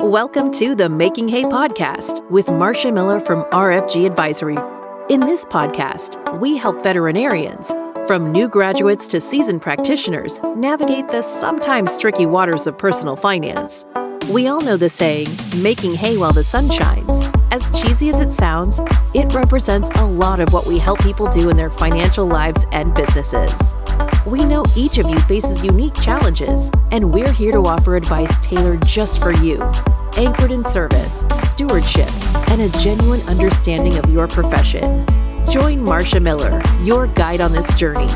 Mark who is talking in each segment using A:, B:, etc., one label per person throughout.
A: Welcome to the Making Hay podcast with Marcia Miller from RFG Advisory. In this podcast, we help veterinarians, from new graduates to seasoned practitioners, navigate the sometimes tricky waters of personal finance. We all know the saying, making hay while the sun shines. As cheesy as it sounds, it represents a lot of what we help people do in their financial lives and businesses. We know each of you faces unique challenges, and we're here to offer advice tailored just for you, anchored in service, stewardship, and a genuine understanding of your profession. Join Marcia Miller, your guide on this journey.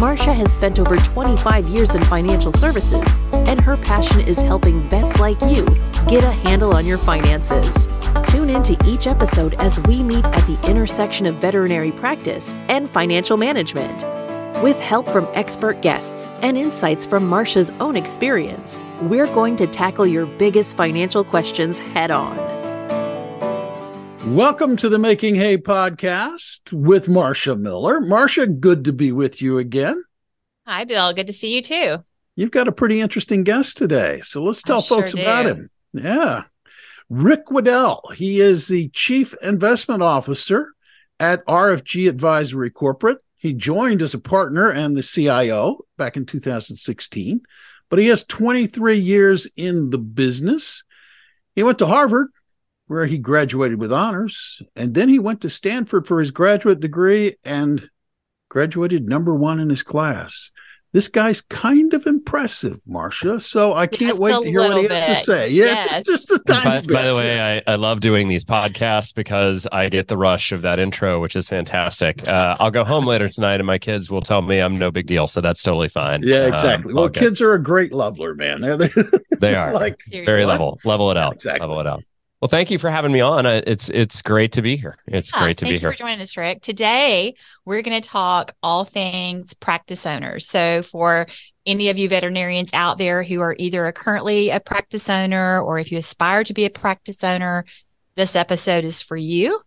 A: Marcia has spent over 25 years in financial services, and her passion is helping vets like you get a handle on your finances. Tune into each episode as we meet at the intersection of veterinary practice and financial management. With help from expert guests and insights from Marcia's own experience, we're going to tackle your biggest financial questions head on.
B: Welcome to the Making Hay podcast with Marcia Miller. Marcia, good to be with you again.
C: Hi, Bill. Good to see you too.
B: You've got a pretty interesting guest today. So let's tell
C: sure
B: folks
C: do.
B: about him. Yeah. Rick Wedell. He is the Chief Investment Officer at RFG Advisory Corporate. He joined as a partner and the CIO back in 2016, but he has 23 years in the business. He went to Harvard, where he graduated with honors, and then he went to Stanford for his graduate degree and graduated number one in his class. This guy's kind of impressive, Marcia. So I can't
C: Just
B: wait to hear what he
C: little
B: has to say. Yeah,
C: Yes.
B: just, just a tiny
D: By,
B: bit.
D: by the way, I, I love doing these podcasts because I get the rush of that intro, which is fantastic. Uh, I'll go home later tonight and my kids will tell me I'm no big deal. So that's totally fine.
B: yeah,
D: Um,
B: exactly.
D: all
B: well,
D: good.
B: kids are a great leveler, man. They're, they're
D: they are
B: like
D: very level, level it out,
B: Exactly.
D: level it out. Well, thank you for having me on. It's it's great to be here. It's
C: Yeah,
D: great to
C: thank
D: be
C: you
D: here.
C: for joining us, Rick. Today, we're going to talk all things practice owners. So, for any of you veterinarians out there who are either a, currently a practice owner or if you aspire to be a practice owner, this episode is for you.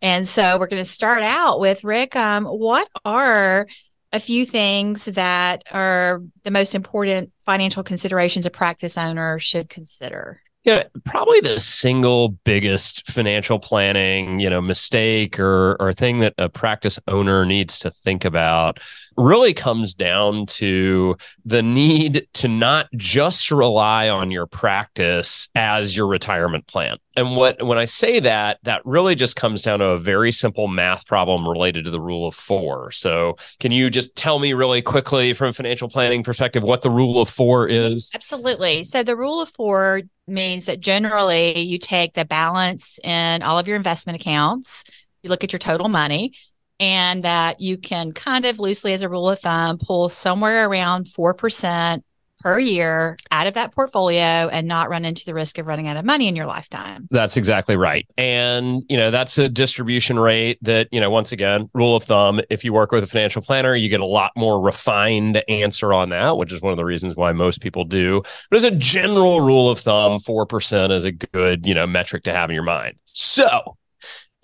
C: And so, we're going to start out with Rick. Um, what are a few things that are the most important financial considerations a practice owner should consider?
D: Yeah, probably the single biggest financial planning, you know, mistake or or thing that a practice owner needs to think about really comes down to the need to not just rely on your practice as your retirement plan. And what when I say that, that really just comes down to a very simple math problem related to the rule of 4. So, can you just tell me really quickly from a financial planning perspective what the rule of 4 is?
C: Absolutely. So the rule of four means that generally you take the balance in all of your investment accounts, you look at your total money, and that you can kind of loosely, as a rule of thumb, pull somewhere around 4% per year out of that portfolio and not run into the risk of running out of money in your lifetime.
D: That's exactly right. And, you know, that's a distribution rate that, you know, once again, rule of thumb, if you work with a financial planner, you get a lot more refined answer on that, which is one of the reasons why most people do. But as a general rule of thumb, 4% is a good, you know, metric to have in your mind. So,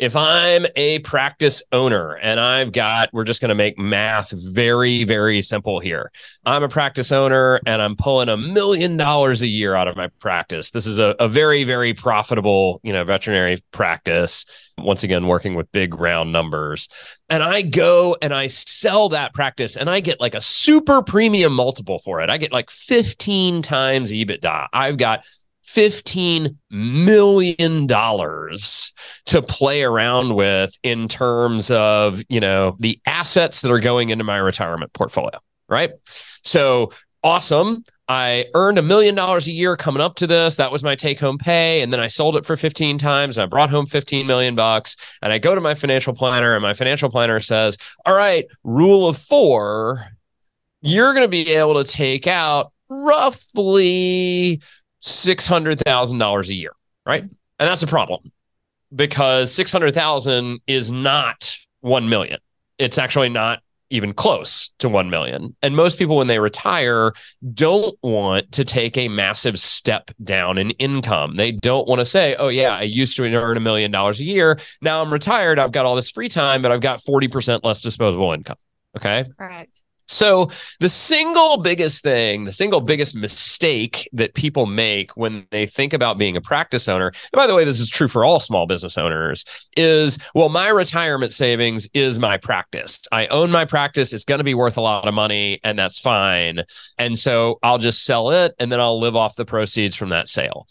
D: if I'm a practice owner and I've got, we're just going to make math very, very simple here. I'm a practice owner and I'm pulling a million dollars a year out of my practice. This is a, a very, very profitable, you know, veterinary practice. Once again, working with big round numbers. And I go and I sell that practice and I get like a super premium multiple for it. I get like 15 times EBITDA. I've got $15 million to play around with in terms of, you know, the assets that are going into my retirement portfolio, right? So awesome. I earned a million dollars a year coming up to this. That was my take home pay. And then I sold it for 15 times and I brought home 15 million bucks. And I go to my financial planner and my financial planner says, All right, rule of four, you're going to be able to take out roughly $600,000 a year, right? And that's a problem because 600,000 is not 1 million. It's actually not even close to 1 million. And most people when they retire don't want to take a massive step down in income. They don't want to say, "Oh yeah, I used to earn a million dollars a year. Now I'm retired. I've got all this free time, but I've got 40% less disposable income." Okay?
C: Correct.
D: So, the single biggest thing, the single biggest mistake that people make when they think about being a practice owner, and by the way, this is true for all small business owners, is well, my retirement savings is my practice. I own my practice. It's going to be worth a lot of money, and that's fine. And so I'll just sell it and then I'll live off the proceeds from that sale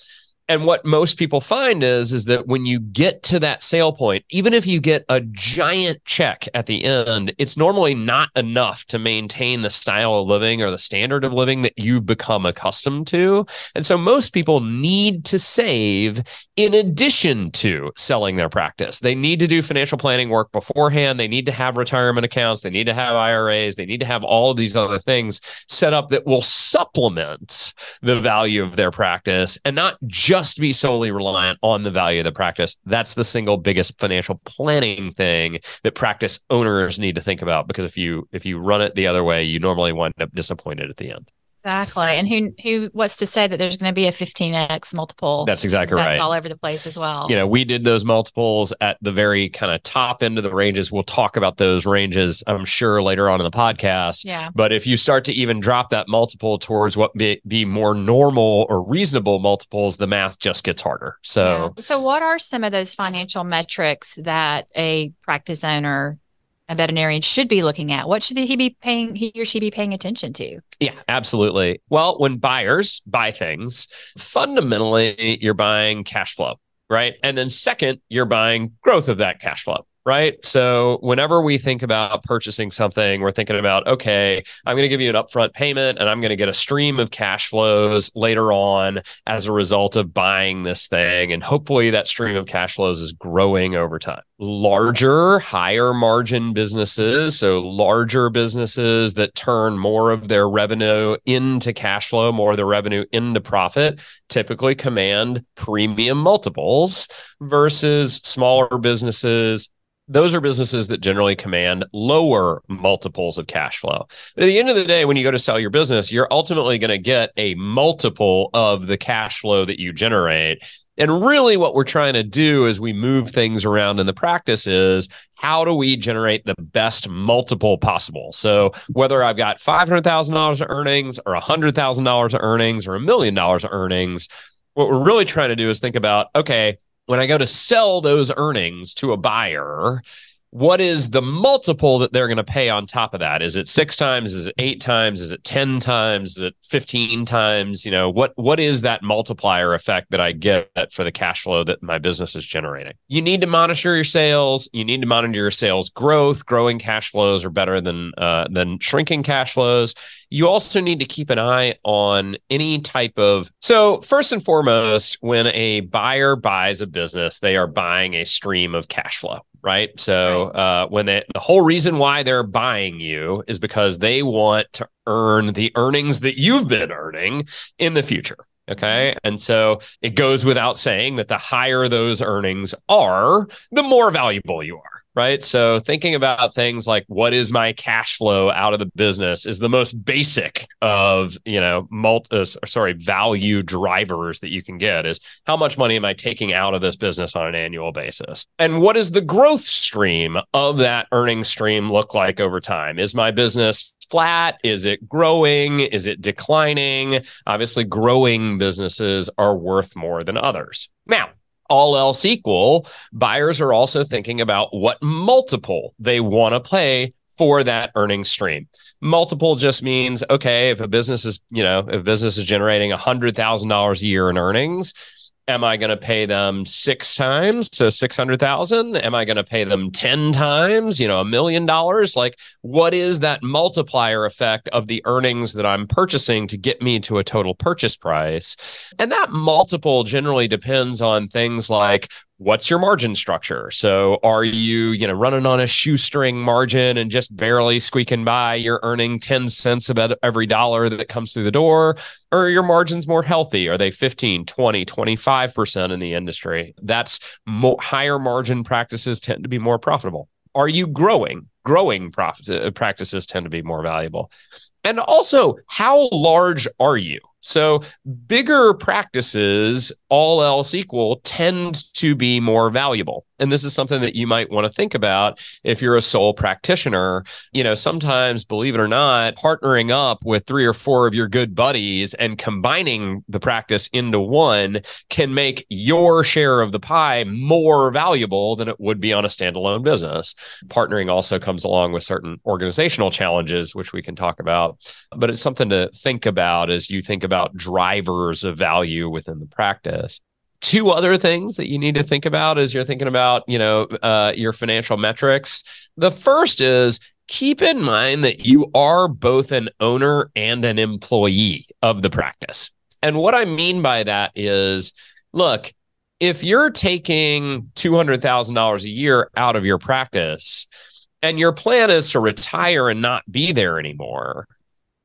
D: and what most people find is is that when you get to that sale point even if you get a giant check at the end it's normally not enough to maintain the style of living or the standard of living that you've become accustomed to. And so most people need to save in addition to selling their practice. They need to do financial planning work beforehand. They need to have retirement accounts. They need to have IRAs they need to have all of these other things set up that will supplement the value of their practice and not just just be solely reliant on the value of the practice. That's the single biggest financial planning thing that practice owners need to think about because if you if you run it the other way, you normally wind up disappointed at the end.
C: Exactly. And who who wants to say that there's going to be a 15x multiple?
D: That's exactly right.
C: All over the place as well.
D: You know, we did those multiples at the very kind of top end of the ranges. We'll talk about those ranges, I'm sure, later on in the podcast.
C: Yeah.
D: But if you start to even drop that multiple towards what be, be more normal or reasonable multiples, the math just gets harder. So
C: yeah. So what are some of those financial metrics that a practice owner a veterinarian should be looking at? What should he be paying, he or she be paying attention to?
D: Yeah, absolutely. Well, when buyers buy things, fundamentally, you're buying cash flow, right? And then second, you're buying growth of that cash flow right? So whenever we think about purchasing something, we're thinking about, okay, I'm going to give you an upfront payment and I'm going to get a stream of cash flows later on as a result of buying this thing. And hopefully that stream of cash flows is growing over time. Larger, higher margin businesses, so larger businesses that turn more of their revenue into cash flow, more of their revenue into profit, typically command premium multiples versus smaller businesses those are businesses that generally command lower multiples of cash flow. At the end of the day, when you go to sell your business, you're ultimately going to get a multiple of the cash flow that you generate. And really, what we're trying to do as we move things around in the practice is how do we generate the best multiple possible? So, whether I've got $500,000 of earnings or $100,000 of earnings or a million dollars of earnings, what we're really trying to do is think about okay, when I go to sell those earnings to a buyer, what is the multiple that they're going to pay on top of that? Is it six times? Is it eight times? Is it 10 times? Is it 15 times? You know, what what is that multiplier effect that I get for the cash flow that my business is generating? You need to monitor your sales. You need to monitor your sales growth. Growing cash flows are better than uh, than shrinking cash flows. You also need to keep an eye on any type of so first and foremost, when a buyer buys a business, they are buying a stream of cash flow right? So uh, when they, the whole reason why they're buying you is because they want to earn the earnings that you've been earning in the future. Okay. And so it goes without saying that the higher those earnings are, the more valuable you are right? So thinking about things like what is my cash flow out of the business is the most basic of, you know, multi, uh, sorry, value drivers that you can get is how much money am I taking out of this business on an annual basis? And what does the growth stream of that earning stream look like over time? Is my business flat? Is it growing? Is it declining? Obviously, growing businesses are worth more than others. Now, all else equal, buyers are also thinking about what multiple they want to play for that earning stream. Multiple just means okay, if a business is, you know, if business is generating $100,000 a year in earnings, am I going to pay them six times? So 600,000? Am I going to pay them 10 times, you know, a million dollars? Like, what is that multiplier effect of the earnings that I'm purchasing to get me to a total purchase price? And that multiple generally depends on things like what's your margin structure? So are you you know running on a shoestring margin and just barely squeaking by? You're earning 10 cents about every dollar that comes through the door or your margins more healthy? Are they 15 20 25% in the industry? That's more, higher margin practices tend to be more profitable. Are you growing? Growing profit, uh, practices tend to be more valuable. And also how large are you so bigger practices, all else equal, tend to be more valuable. And this is something that you might want to think about if you're a sole practitioner. You know, sometimes, believe it or not, partnering up with three or four of your good buddies and combining the practice into one can make your share of the pie more valuable than it would be on a standalone business. Partnering also comes along with certain organizational challenges, which we can talk about, but it's something to think about as you think about drivers of value within the practice two other things that you need to think about as you're thinking about you know uh, your financial metrics. The first is keep in mind that you are both an owner and an employee of the practice. And what i mean by that is look if you're taking $200000 a year out of your practice and your plan is to retire and not be there anymore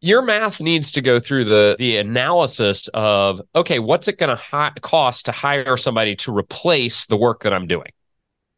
D: your math needs to go through the the analysis of okay what's it going to hi- cost to hire somebody to replace the work that i'm doing?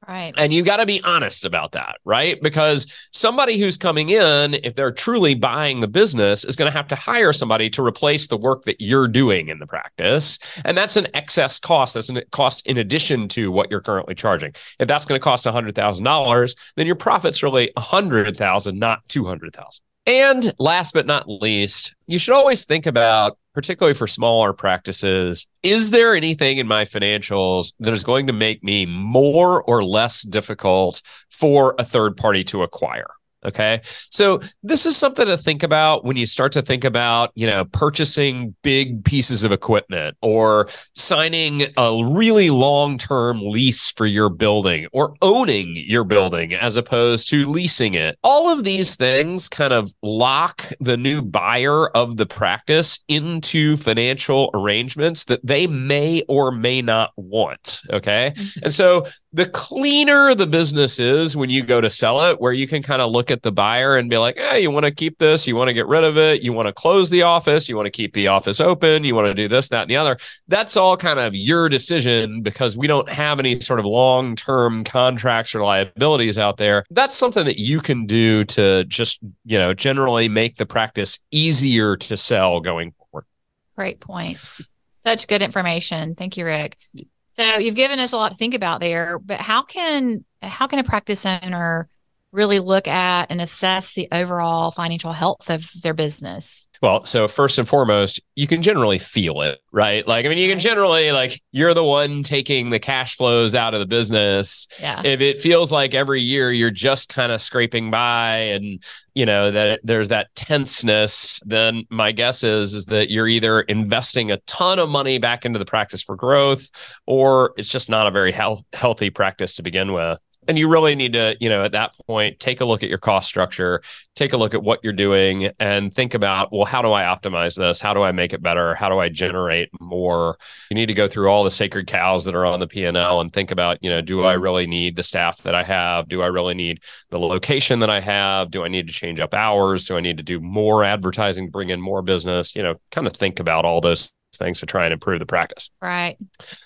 C: Right.
D: And you got to be honest about that right? Because somebody who's coming in if they're truly buying the business is going to have to hire somebody to replace the work that you're doing in the practice. And that's an excess cost that's a cost in addition to what you're currently charging. If that's going to cost $100000 then your profit's really 100000 not 200000 and last but not least, you should always think about, particularly for smaller practices, is there anything in my financials that is going to make me more or less difficult for a third party to acquire? Okay. So this is something to think about when you start to think about, you know, purchasing big pieces of equipment or signing a really long term lease for your building or owning your building as opposed to leasing it. All of these things kind of lock the new buyer of the practice into financial arrangements that they may or may not want. Okay. Mm-hmm. And so the cleaner the business is when you go to sell it, where you can kind of look at the buyer and be like, hey, you want to keep this, you want to get rid of it, you want to close the office, you want to keep the office open, you want to do this, that, and the other. That's all kind of your decision because we don't have any sort of long term contracts or liabilities out there. That's something that you can do to just, you know, generally make the practice easier to sell going forward.
C: Great points. Such good information. Thank you, Rick. So you've given us a lot to think about there, but how can how can a practice owner really look at and assess the overall financial health of their business?
D: Well, so first and foremost, you can generally feel it, right? Like, I mean, you can generally, like, you're the one taking the cash flows out of the business.
C: Yeah.
D: If it feels like every year you're just kind of scraping by and, you know, that there's that tenseness, then my guess is, is that you're either investing a ton of money back into the practice for growth or it's just not a very health- healthy practice to begin with and you really need to you know at that point take a look at your cost structure take a look at what you're doing and think about well how do i optimize this? How do i make it better? How do i generate more? You need to go through all the sacred cows that are on the p&l and think about you know do i mm-hmm. really need the staff that i have? Do i really need the location that i have? Do i need to change up hours? Do i need to do more advertising bring in more business? You know kind of think about all those things to try and improve the practice.
C: Right.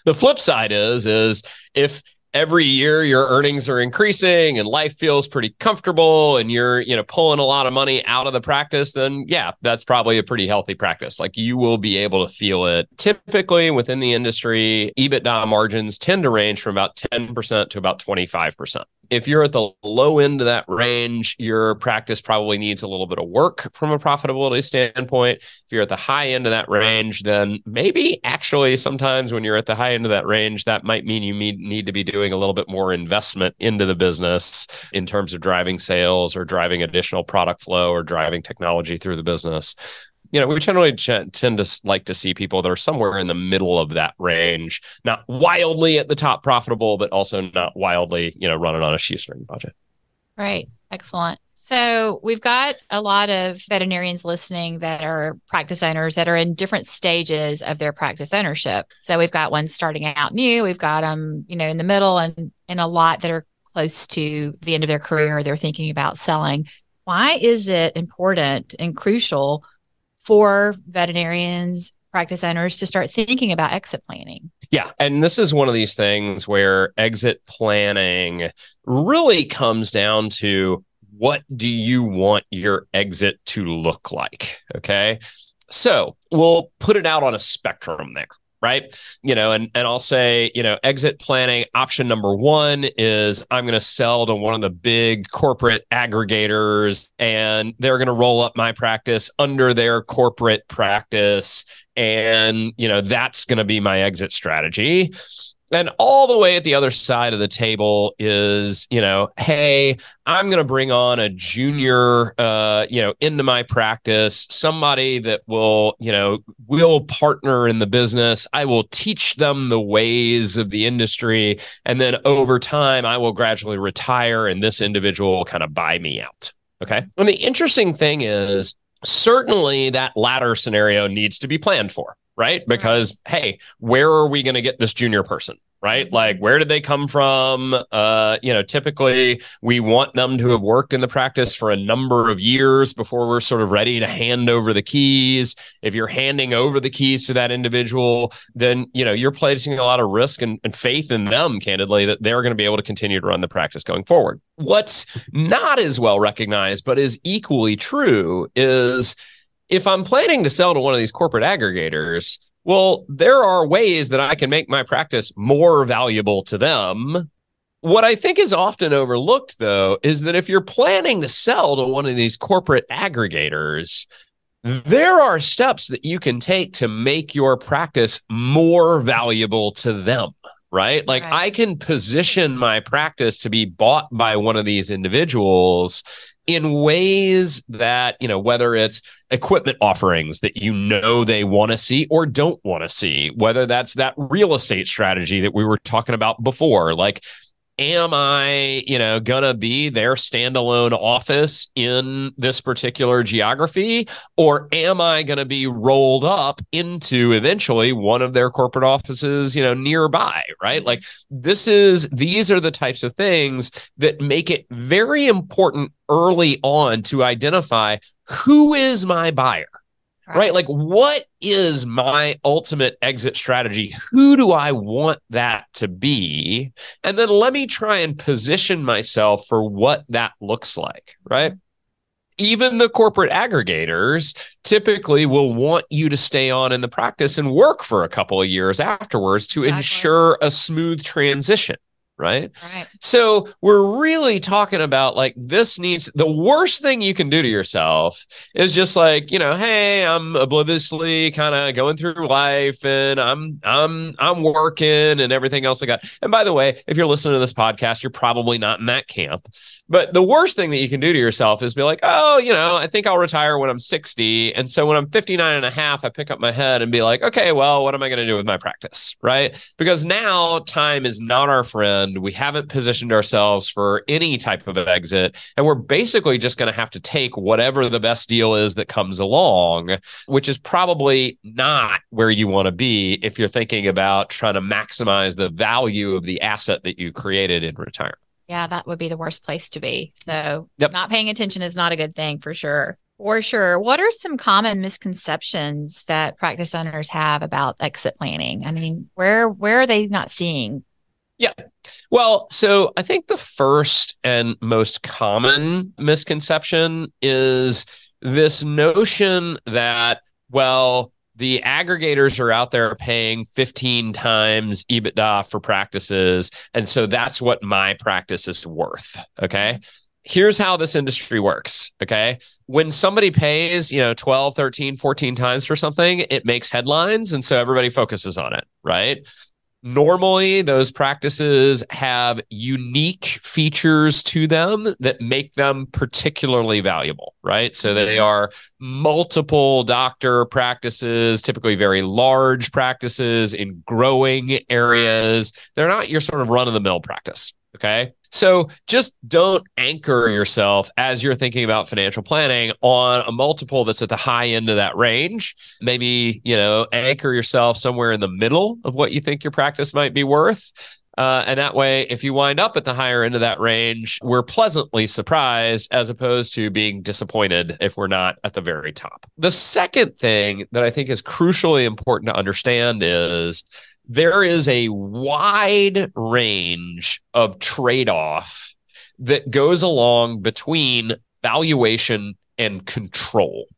D: The flip side is is if every year your earnings are increasing and life feels pretty comfortable and you're you know pulling a lot of money out of the practice then yeah that's probably a pretty healthy practice. Like you will be able to feel it. Typically within the industry ebitda margins tend to range from about 10% to about 25% if you're at the low end of that range, your practice probably needs a little bit of work from a profitability standpoint. If you're at the high end of that range, then maybe actually sometimes when you're at the high end of that range, that might mean you need to be doing a little bit more investment into the business in terms of driving sales or driving additional product flow or driving technology through the business you know, we generally tend to like to see people that are somewhere in the middle of that range, not wildly at the top profitable, but also not wildly, you know, running on a shoestring budget.
C: Right. Excellent. So we've got a lot of veterinarians listening that are practice owners that are in different stages of their practice ownership. So we've got ones starting out new, we've got them, you know, in the middle, and and a lot that are close to the end of their career. They're thinking about selling. Why is it important and crucial for veterinarians, practice owners to start thinking about exit planning.
D: Yeah. And this is one of these things where exit planning really comes down to what do you want your exit to look like? Okay. So we'll put it out on a spectrum there. Right? You know, and and I'll say, you know, exit planning option number 1 is I'm going to sell to one of the big corporate aggregators and they're going to roll up my practice under their corporate practice and, you know, that's going to be my exit strategy. And all the way at the other side of the table is, you know, hey, I'm going to bring on a junior, uh, you know, into my practice, somebody that will, you know, will partner in the business. I will teach them the ways of the industry. And then over time, I will gradually retire and this individual will kind of buy me out. Okay. And the interesting thing is, certainly that latter scenario needs to be planned for right? Because hey, where are we going to get this junior person? Right? Mm-hmm. Like, where did they come from? Uh, you know, typically we want them to have worked in the practice for a number of years before we're sort of ready to hand over the keys. If you're handing over the keys to that individual, then, you know, you're placing a lot of risk and, and faith in them, candidly, that they're going to be able to continue to run the practice going forward. What's not as well recognized, but is equally true is if I'm planning to sell to one of these corporate aggregators, well, there are ways that I can make my practice more valuable to them. What I think is often overlooked, though, is that if you're planning to sell to one of these corporate aggregators, there are steps that you can take to make your practice more valuable to them right? Like right. I can position my practice to be bought by one of these individuals in ways that, you know, whether it's equipment offerings that you know they want to see or don't want to see, whether that's that real estate strategy that we were talking about before, like am I, you know, gonna be their standalone office in this particular geography, or am I gonna be rolled up into eventually one of their corporate offices, you know, nearby, right? Mm-hmm. Like this is these are the types of things that make it very important early on to identify who is my buyer right. right? Like, what is my ultimate exit strategy? Who do I want that to be? And then let me try and position myself for what that looks like, right? Even the corporate aggregators typically will want you to stay on in the practice and work for a couple of years afterwards to exactly. ensure a smooth transition right? Right. So we're really talking about like this needs the worst thing you can do to yourself is just like, you know, hey, I'm obliviously kind of going through life and I'm I'm I'm working and everything else I got. And by the way, if you're listening to this podcast, you're probably not in that camp. But the worst thing that you can do to yourself is be like, oh, you know, I think I'll retire when I'm 60. And so when I'm 59 and a half, I pick up my head and be like, okay, well, what am I going to do with my practice? Right. Because now time is not our friend we haven't positioned ourselves for any type of exit. And we're basically just going to have to take whatever the best deal is that comes along, which is probably not where you want to be if you're thinking about trying to maximize the value of the asset that you created in retirement.
C: Yeah, that would be the worst place to be. So, yep. not paying attention is not a good thing for sure. For sure. What are some common misconceptions that practice owners have about exit planning? I mean, where where are they not seeing
D: yeah. Well, so I think the first and most common misconception is this notion that, well, the aggregators are out there paying 15 times EBITDA for practices. And so that's what my practice is worth. Okay. Here's how this industry works. Okay. When somebody pays, you know, 12, 13, 14 times for something, it makes headlines. And so everybody focuses on it. Right normally those practices have unique features to them that make them particularly valuable right? So they mm-hmm. are multiple doctor practices typically very large practices in growing areas. They're not your sort of run of the mill practice okay so just don't anchor yourself as you're thinking about financial planning on a multiple that's at the high end of that range. Maybe, you know, anchor yourself somewhere in the middle of what you think your practice might be worth. Uh, and that way, if you wind up at the higher end of that range, we're pleasantly surprised as opposed to being disappointed if we're not at the very top. The second thing that I think is crucially important to understand is there is a wide range of trade off that goes along between valuation and control.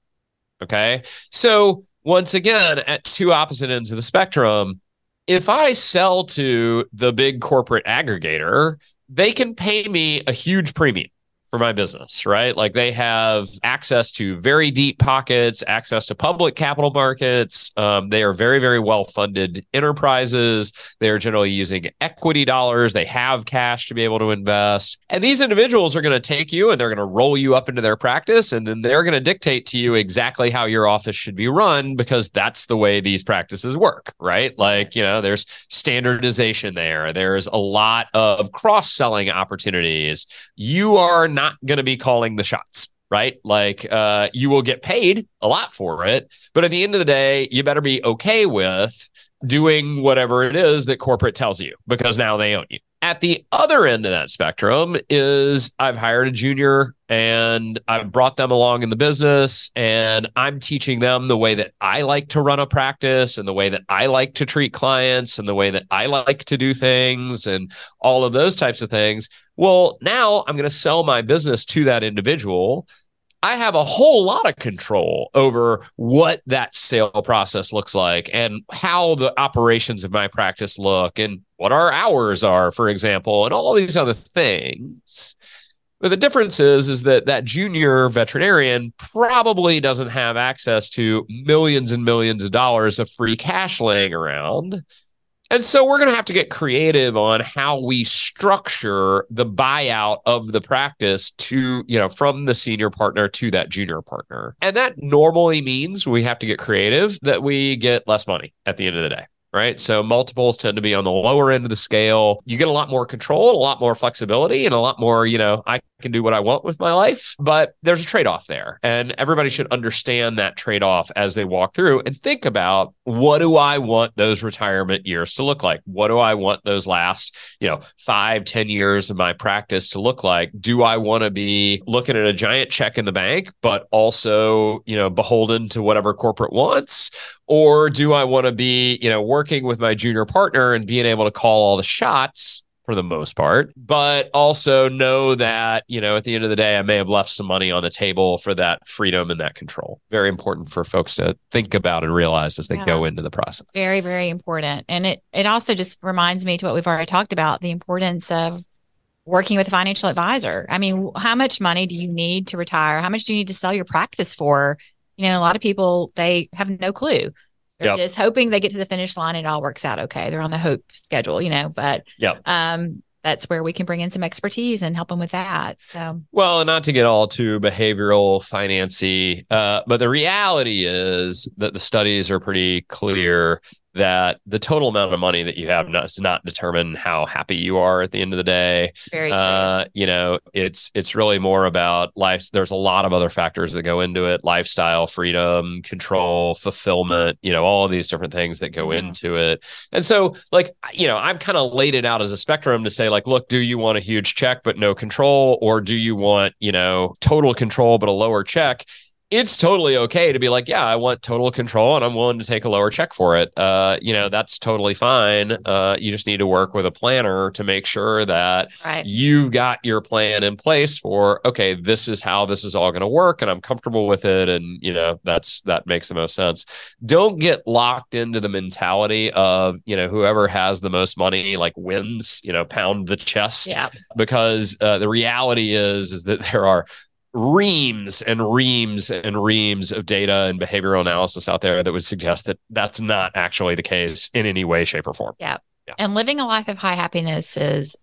D: Okay. So, once again, at two opposite ends of the spectrum, if I sell to the big corporate aggregator, they can pay me a huge premium for my business, right? Like they have access to very deep pockets, access to public capital markets. Um, they are very, very well funded enterprises. They are generally using equity dollars. They have cash to be able to invest. And these individuals are going to take you and they're going to roll you up into their practice. And then they're going to dictate to you exactly how your office should be run because that's the way these practices work, right? Like, you know, there's standardization there, there's a lot of cross selling opportunities. You are not not going to be calling the shots right? Like uh, you will get paid a lot for it, but at the end of the day, you better be okay with doing whatever it is that corporate tells you because now they own you. At the other end of that spectrum is I've hired a junior and I've brought them along in the business and I'm teaching them the way that I like to run a practice and the way that I like to treat clients and the way that I like to do things and all of those types of things. Well, now I'm going to sell my business to that individual. I have a whole lot of control over what that sale process looks like and how the operations of my practice look and what our hours are, for example, and all these other things. But the difference is, is that that junior veterinarian probably doesn't have access to millions and millions of dollars of free cash laying around. And so we're going to have to get creative on how we structure the buyout of the practice to, you know, from the senior partner to that junior partner. And that normally means we have to get creative that we get less money at the end of the day right? So multiples tend to be on the lower end of the scale. You get a lot more control, a lot more flexibility, and a lot more, you know, I can do what I want with my life. But there's a trade off there. And everybody should understand that trade off as they walk through and think about what do I want those retirement years to look like? What do I want those last, you know, five, ten years of my practice to look like? Do I want to be looking at a giant check in the bank, but also, you know, beholden to whatever corporate wants? Or do I want to be, you know, working with my junior partner and being able to call all the shots for the most part, but also know that, you know, at the end of the day, I may have left some money on the table for that freedom and that control. Very important for folks to think about and realize as they yeah. go into the process.
C: Very, very important. And it it also just reminds me to what we've already talked about, the importance of working with a financial advisor. I mean, how much money do you need to retire? How much do you need to sell your practice for? You know, a lot of people they have no clue. They're yep. just hoping they get to the finish line and it all works out okay. They're on the hope schedule, you know, but
D: yeah.
C: um that's where we can bring in some expertise and help them with that. So,
D: well, and not to get all too behavioral, financy, uh, but the reality is that the studies are pretty clear that the total amount of money that you have does not determine how happy you are at the end of the day.
C: Very true. Uh,
D: you know, it's it's really more about life. There's a lot of other factors that go into it: lifestyle, freedom, control, fulfillment. You know, all of these different things that go mm-hmm. into it. And so, like, you know, I've kind of laid it out as a spectrum to say, like, look, do you want a huge check but no control, or do you want, you know, total control but a lower check? It's totally okay to be like, yeah, I want total control and I'm willing to take a lower check for it. Uh, you know, that's totally fine. Uh, you just need to work with a planner to make sure that
C: right.
D: you've got your plan in place for, okay, this is how this is all going to work and I'm comfortable with it. And, you know, that's, that makes the most sense. Don't get locked into the mentality of, you know, whoever has the most money like wins, you know, pound the chest.
C: Yeah.
D: Because uh, the reality is, is that there are reams and reams and reams of data and behavioral analysis out there that would suggest that that's not actually the case in any way, shape, or form.
C: Yeah. yeah. And living a life of high happiness is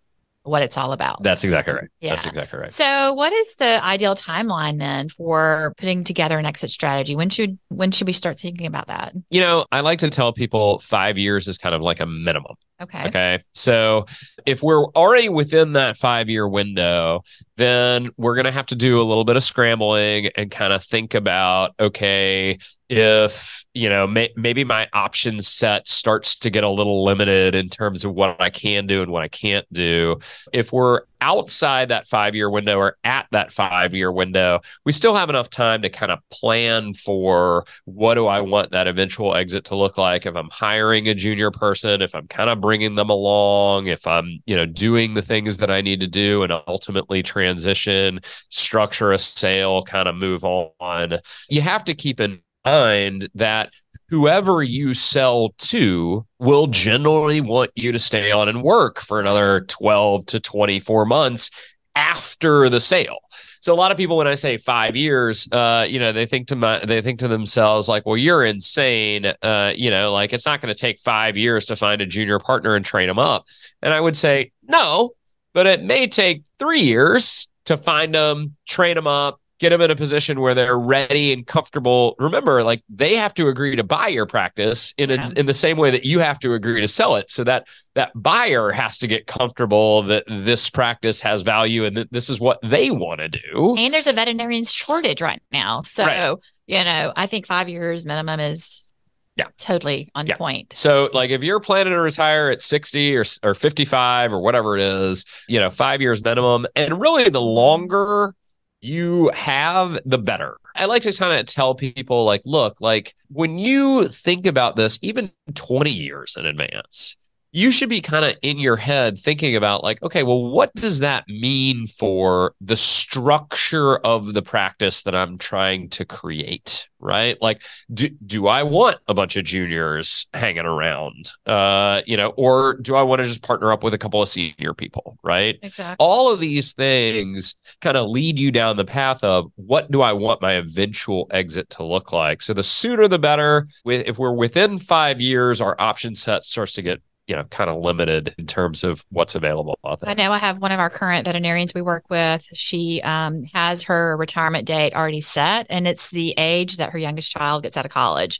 C: what it's all about.
D: That's exactly right. Yeah. That's exactly right.
C: So what is the ideal timeline then for putting together an exit strategy? When should when should we start thinking about that?
D: You know, I like to tell people 5 years is kind of like a minimum.
C: Okay.
D: Okay. So if we're already within that 5-year window, then we're going to have to do a little bit of scrambling and kind of think about okay, if you know may, maybe my option set starts to get a little limited in terms of what I can do and what I can't do. If we're outside that five year window or at that five year window, we still have enough time to kind of plan for what do I want that eventual exit to look like. If I'm hiring a junior person, if I'm kind of bringing them along, if I'm, you know, doing the things that I need to do and ultimately transition, structure a sale, kind of move on. You have to keep in mind that whoever you sell to will generally want you to stay on and work for another 12 to 24 months after the sale. So a lot of people, when I say five years, uh, you know, they think to my, they think to themselves like, well, you're insane. Uh, you know, like it's not going to take five years to find a junior partner and train them up. And I would say, no, but it may take three years to find them, train them up, get them in a position where they're ready and comfortable. Remember, like they have to agree to buy your practice in a, yeah. in the same way that you have to agree to sell it. So that that buyer has to get comfortable that this practice has value and that this is what they want to do.
C: And there's a veterinarian shortage right now. So, right. you know, I think 5 years minimum is yeah totally on yeah. point
D: so like if you're planning to retire at 60 or, or 55 or whatever it is you know five years minimum and really the longer you have, the better. I like to kind of tell people, like, look, like when you think about this, even 20 years in advance, you should be kind of in your head thinking about like okay well what does that mean for the structure of the practice that i'm trying to create right? Like do, do i want a bunch of juniors hanging around uh you know or do i want to just partner up with a couple of senior people right?
C: Exactly.
D: all of these things kind of lead you down the path of what do i want my eventual exit to look like? So the sooner the better. If we're within five years our option set starts to get you know kind of limited in terms of what's available out there.
C: I know I have one of our current veterinarians we work with. She um, has her retirement date already set, and it's the age that her youngest child gets out of college.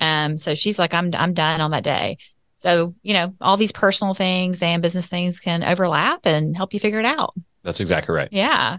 C: Um, so she's like, I'm I'm done on that day. So you know, all these personal things and business things can overlap and help you figure it out.
D: That's exactly right.
C: Yeah.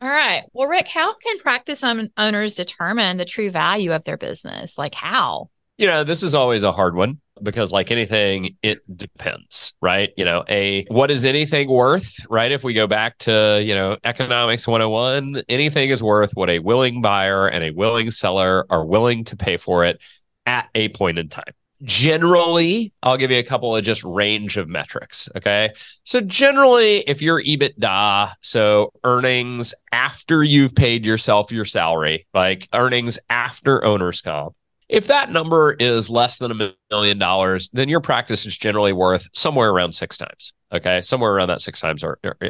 C: All right. Well, Rick, how can practice owners determine the true value of their business? Like how?
D: You know, this is always a hard one because like anything it depends right? You know a what is anything worth right? If we go back to you know economics 101 anything is worth what a willing buyer and a willing seller are willing to pay for it at a point in time. Generally i'll give you a couple of just range of metrics okay? So generally if you're ebitda so earnings after you've paid yourself your salary like earnings after owner's comp if that number is less than a million dollars, then your practice is generally worth somewhere around six times. Okay. Somewhere around that six times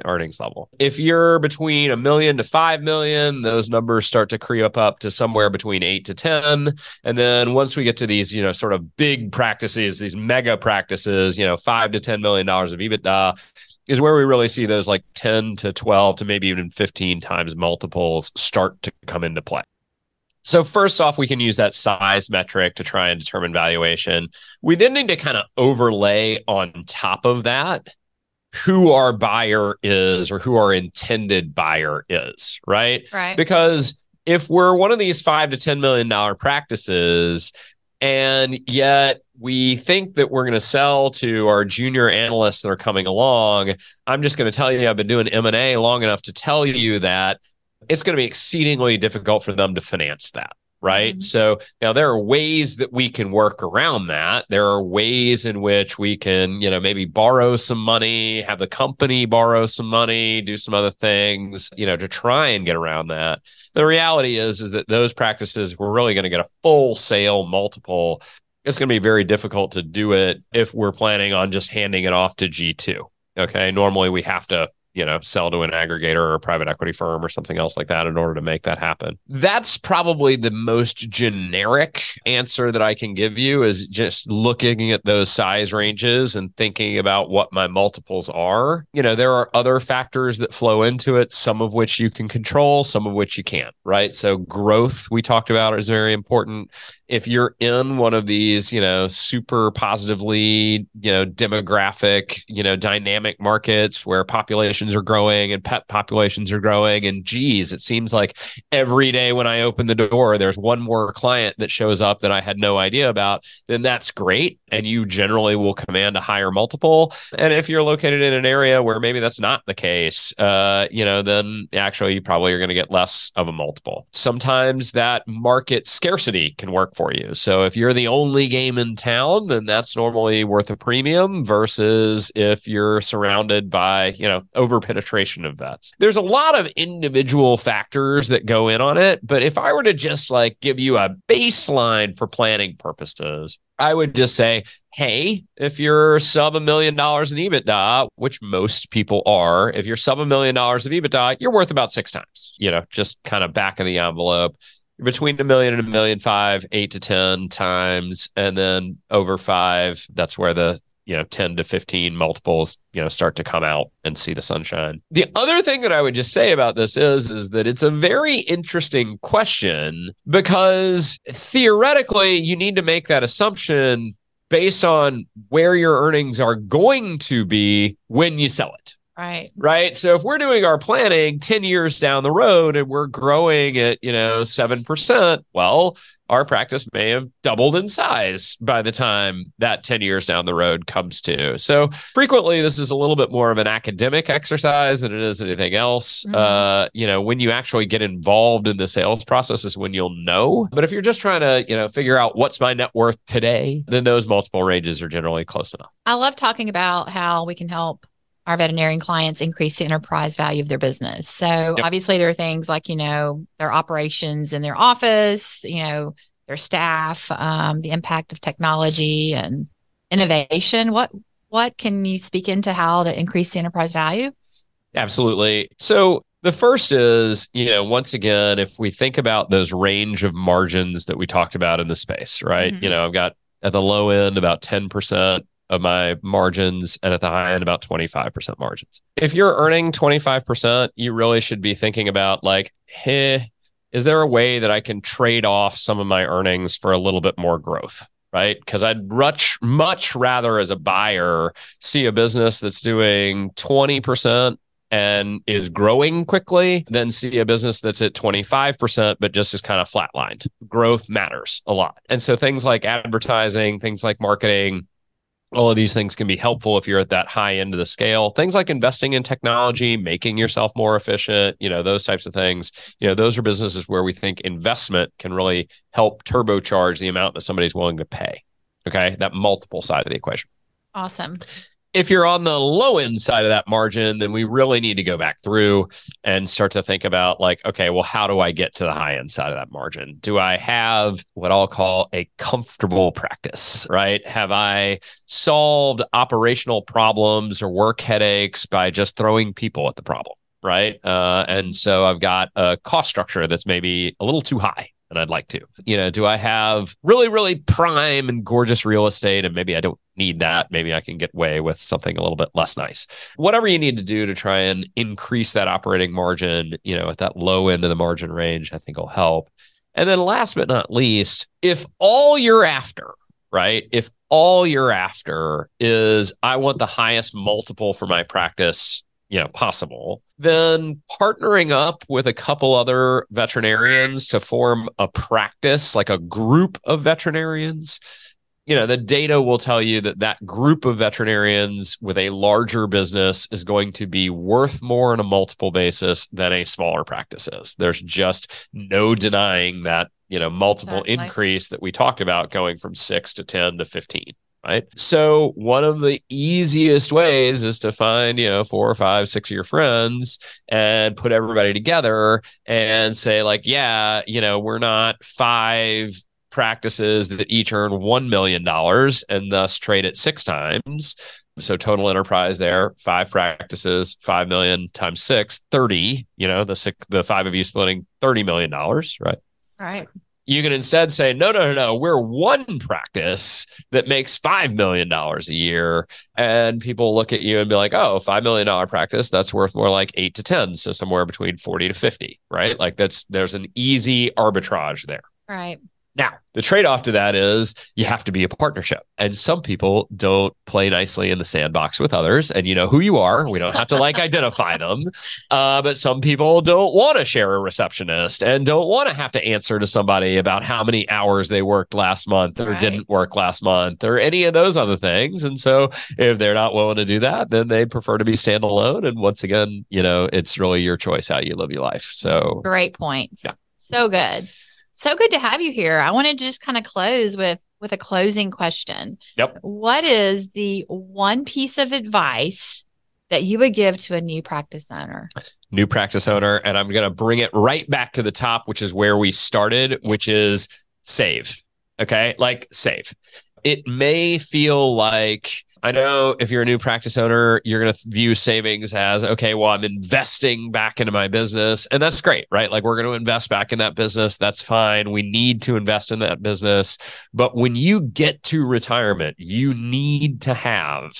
D: earnings level. If you're between a million to five million, those numbers start to creep up to somewhere between eight to 10. And then once we get to these, you know, sort of big practices, these mega practices, you know, five to $10 million of EBITDA, is where we really see those like 10 to 12 to maybe even 15 times multiples start to come into play. So first off, we can use that size metric to try and determine valuation. We then need to kind of overlay on top of that who our buyer is or who our intended buyer is, right?
C: Right.
D: Because if we're one of these five to ten million dollar practices, and yet we think that we're going to sell to our junior analysts that are coming along, I'm just going to tell you I've been doing M and A long enough to tell you that it's going to be exceedingly difficult for them to finance that right? Mm-hmm. So now there are ways that we can work around that. There are ways in which we can, you know, maybe borrow some money, have the company borrow some money, do some other things, you know, to try and get around that. The reality is is that those practices if we're really going to get a full sale multiple, it's going to be very difficult to do it if we're planning on just handing it off to G2. Okay? Normally we have to you know, sell to an aggregator or a private equity firm or something else like that in order to make that happen. That's probably the most generic answer that I can give you is just looking at those size ranges and thinking about what my multiples are. You know, there are other factors that flow into it, some of which you can control, some of which you can't, right? So growth we talked about is very important if you're in one of these, you know, super positively, you know, demographic, you know, dynamic markets where populations are growing and pet populations are growing, and geez, it seems like every day when I open the door, there's one more client that shows up that I had no idea about, then that's great. And you generally will command a higher multiple. And if you're located in an area where maybe that's not the case, uh, you know, then actually you probably are going to get less of a multiple. Sometimes that market scarcity can work for for you. So if you're the only game in town, then that's normally worth a premium versus if you're surrounded by, you know, over penetration of vets. There's a lot of individual factors that go in on it, but if I were to just like give you a baseline for planning purposes, I would just say, hey, if you're sub a million dollars in EBITDA, which most people are, if you're sub a million dollars of EBITDA, you're worth about six times, you know, just kind of back of the envelope. Between a million and a million five, eight to 10 times. And then over five, that's where the you know 10 to 15 multiples you know start to come out and see the sunshine the other thing that i would just say about this is is that it's a very interesting question because theoretically you need to make that assumption based on where your earnings are going to be when you sell it
C: Right.
D: Right. So if we're doing our planning 10 years down the road and we're growing at, you know, 7%, well, our practice may have doubled in size by the time that 10 years down the road comes to. So frequently this is a little bit more of an academic exercise than it is anything else. Mm-hmm. Uh, you know, when you actually get involved in the sales process is when you'll know. But if you're just trying to, you know, figure out what's my net worth today, then those multiple ranges are generally close enough.
C: I love talking about how we can help our veterinarian clients increase the enterprise value of their business. So yep. obviously there are things like, you know, their operations in their office, you know, their staff, um, the impact of technology and innovation. What what can you speak into how to increase the enterprise value?
D: Absolutely. So the first is, you know, once again, if we think about those range of margins that we talked about in the space, right? Mm-hmm. You know, I've got at the low end about 10% of my margins and at the high end about 25% margins. If you're earning 25%, you really should be thinking about like, hey, is there a way that I can trade off some of my earnings for a little bit more growth? Right. Because I'd much, much rather as a buyer see a business that's doing 20% and is growing quickly than see a business that's at 25%, but just is kind of flatlined. Growth matters a lot. And so things like advertising, things like marketing, all of these things can be helpful if you're at that high end of the scale. Things like investing in technology making yourself more efficient you know those types of things. You know those are businesses where we think investment can really help turbocharge the amount that somebody's willing to pay. Okay? That multiple side of the equation.
C: Awesome
D: if you're on the low end side of that margin, then we really need to go back through and start to think about like, okay, well, how do I get to the high end side of that margin? Do I have what I'll call a comfortable practice, right? Have I solved operational problems or work headaches by just throwing people at the problem? Right. Uh, and so I've got a cost structure that's maybe a little too high and I'd like to. You know, do I have really, really prime and gorgeous real estate? And maybe I don't need that. Maybe I can get away with something a little bit less nice. Whatever you need to do to try and increase that operating margin, you know, at that low end of the margin range, I think will help. And then last but not least, if all you're after, right? If all you're after is I want the highest multiple for my practice you know possible. Then partnering up with a couple other veterinarians to form a practice like a group of veterinarians. You know the data will tell you that that group of veterinarians with a larger business is going to be worth more on a multiple basis than a smaller practice is. There's just no denying that you know multiple exactly. increase that we talked about going from 6 to 10 to 15 right? So one of the easiest ways is to find, you know, four or five, six of your friends and put everybody together and say, like, yeah, you know, we're not five practices that each earn $1 million and thus trade it six times. So total enterprise there, five practices, 5 million times six, 30, you know, the six, the five of you splitting $30 million, right?
C: Right
D: you can instead say, no, no, no, no, we're one practice that makes $5 million a year. And people look at you and be like, oh, $5 million practice, that's worth more like eight to 10. So somewhere between 40 to 50, right? Like that's, there's an easy arbitrage there.
C: Right.
D: Now, the trade off to that is you have to be a partnership. And some people don't play nicely in the sandbox with others. And you know who you are. We don't have to like identify them. Uh, but some people don't want to share a receptionist and don't want to have to answer to somebody about how many hours they worked last month or right. didn't work last month or any of those other things. And so if they're not willing to do that, then they prefer to be standalone. And once again, you know, it's really your choice how you live your life. So
C: great points. Yeah. So good. So good to have you here. I wanted to just kind of close with with a closing question.
D: Yep.
C: What is the one piece of advice that you would give to a new practice owner?
D: New practice owner. And I'm going to bring it right back to the top, which is where we started, which is save. Okay. Like save. It may feel like, I know if you're a new practice owner, you're going to view savings as, okay, well, I'm investing back into my business. And that's great, right? Like we're going to invest back in that business. That's fine. We need to invest in that business. But when you get to retirement, you need to have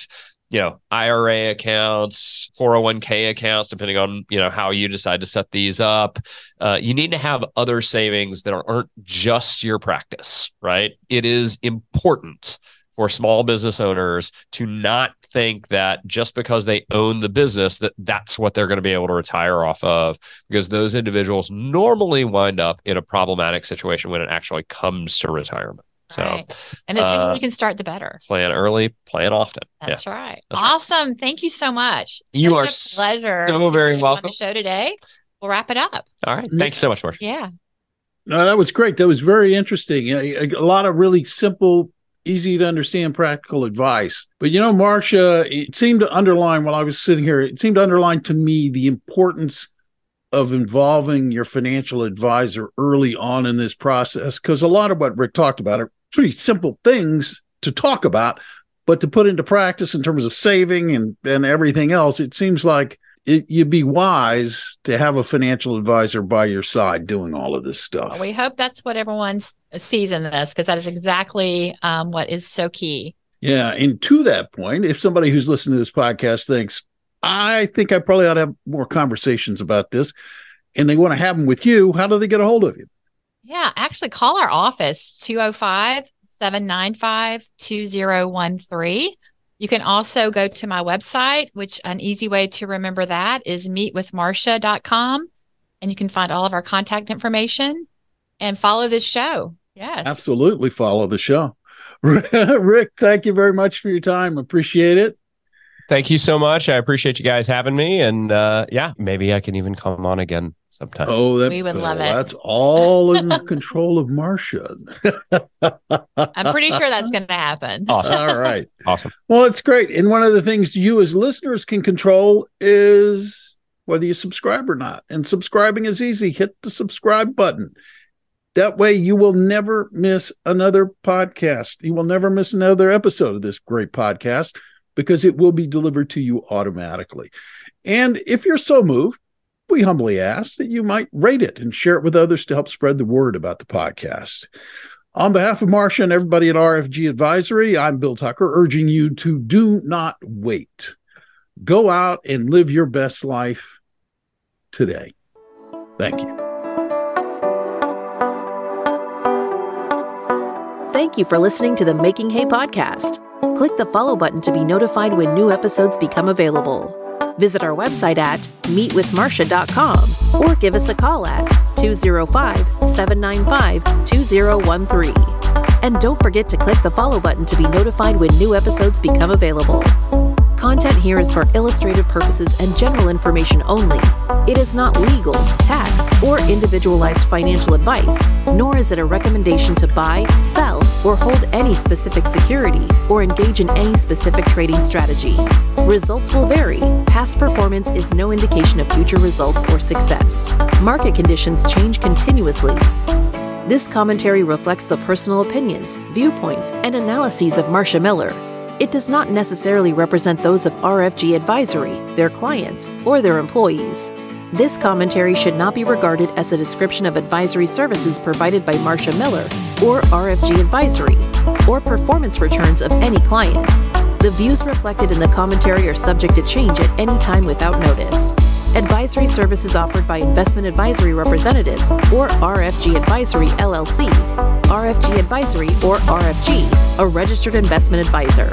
D: you know IRA accounts, 401k accounts, depending on you know how you decide to set these up. Uh, you need to have other savings that aren't just your practice, right? It is important for small business owners to not think that just because they own the business that that's what they're going to be able to retire off of because those individuals normally wind up in a problematic situation when it actually comes to retirement so, right.
C: and the sooner uh, you can start, the better.
D: Plan early, plan often.
C: That's yeah. right. That's awesome. Right. Thank you so much.
D: You Such are pleasure. So very welcome.
C: On the show today. We'll wrap it up.
D: All right. thanks so much, Marcia.
C: Yeah.
B: No, that was great. That was very interesting. A, a lot of really simple, easy to understand, practical advice. But you know, Marcia, it seemed to underline while I was sitting here. It seemed to underline to me the importance of involving your financial advisor early on in this process because a lot of what Rick talked about are pretty simple things to talk about, but to put into practice in terms of saving and, and everything else, it seems like it, you'd be wise to have a financial advisor by your side doing all of this stuff.
C: We hope that's what everyone sees in this because that is exactly um, what is so key.
B: Yeah. And to that point, if somebody who's listening to this podcast thinks, I think I probably ought to have more conversations about this and they want to have them with you, how do they get a hold of you?
C: Yeah, actually call our office 205 795 2013. You can also go to my website, which an easy way to remember that is meetwithmarcia.com. And you can find all of our contact information and follow this show. Yes.
B: Absolutely follow the show. Rick, thank you very much for your time. Appreciate it.
D: Thank you so much. I appreciate you guys having me. And uh, yeah, maybe I can even come on again sometime.
B: Oh, that,
C: we would oh, love
B: it. That's all in the control of Marcia.
C: I'm pretty sure that's going to happen.
B: Awesome. All right.
D: Awesome.
B: Well, it's great. And one of the things you as listeners can control is whether you subscribe or not. And subscribing is easy. Hit the subscribe button. That way, you will never miss another podcast. You will never miss another episode of this great podcast because it will be delivered to you automatically. And if you're so moved, we humbly ask that you might rate it and share it with others to help spread the word about the podcast. On behalf of Marcia and everybody at RFG Advisory, I'm Bill Tucker, urging you to do not wait. Go out and live your best life today. Thank you.
A: Thank you for listening to the Making Hay podcast. Click the follow button to be notified when new episodes become available. Visit our website at meetwithmarcia.com or give us a call at 205 795 2013. And don't forget to click the follow button to be notified when new episodes become available. Content here is for illustrative purposes and general information only. It is not legal, tax, or individualized financial advice, nor is it a recommendation to buy, sell, or hold any specific security or engage in any specific trading strategy. Results will vary. Past performance is no indication of future results or success. Market conditions change continuously. This commentary reflects the personal opinions, viewpoints, and analyses of Marcia Miller it does not necessarily represent those of RFG Advisory, their clients, or their employees. This commentary should not be regarded as a description of advisory services provided by Marcia Miller or RFG Advisory, or performance returns of any client. The views reflected in the commentary are subject to change at any time without notice. Advisory services offered by investment advisory representatives or RFG Advisory LLC, RFG Advisory or RFG, a registered investment advisor.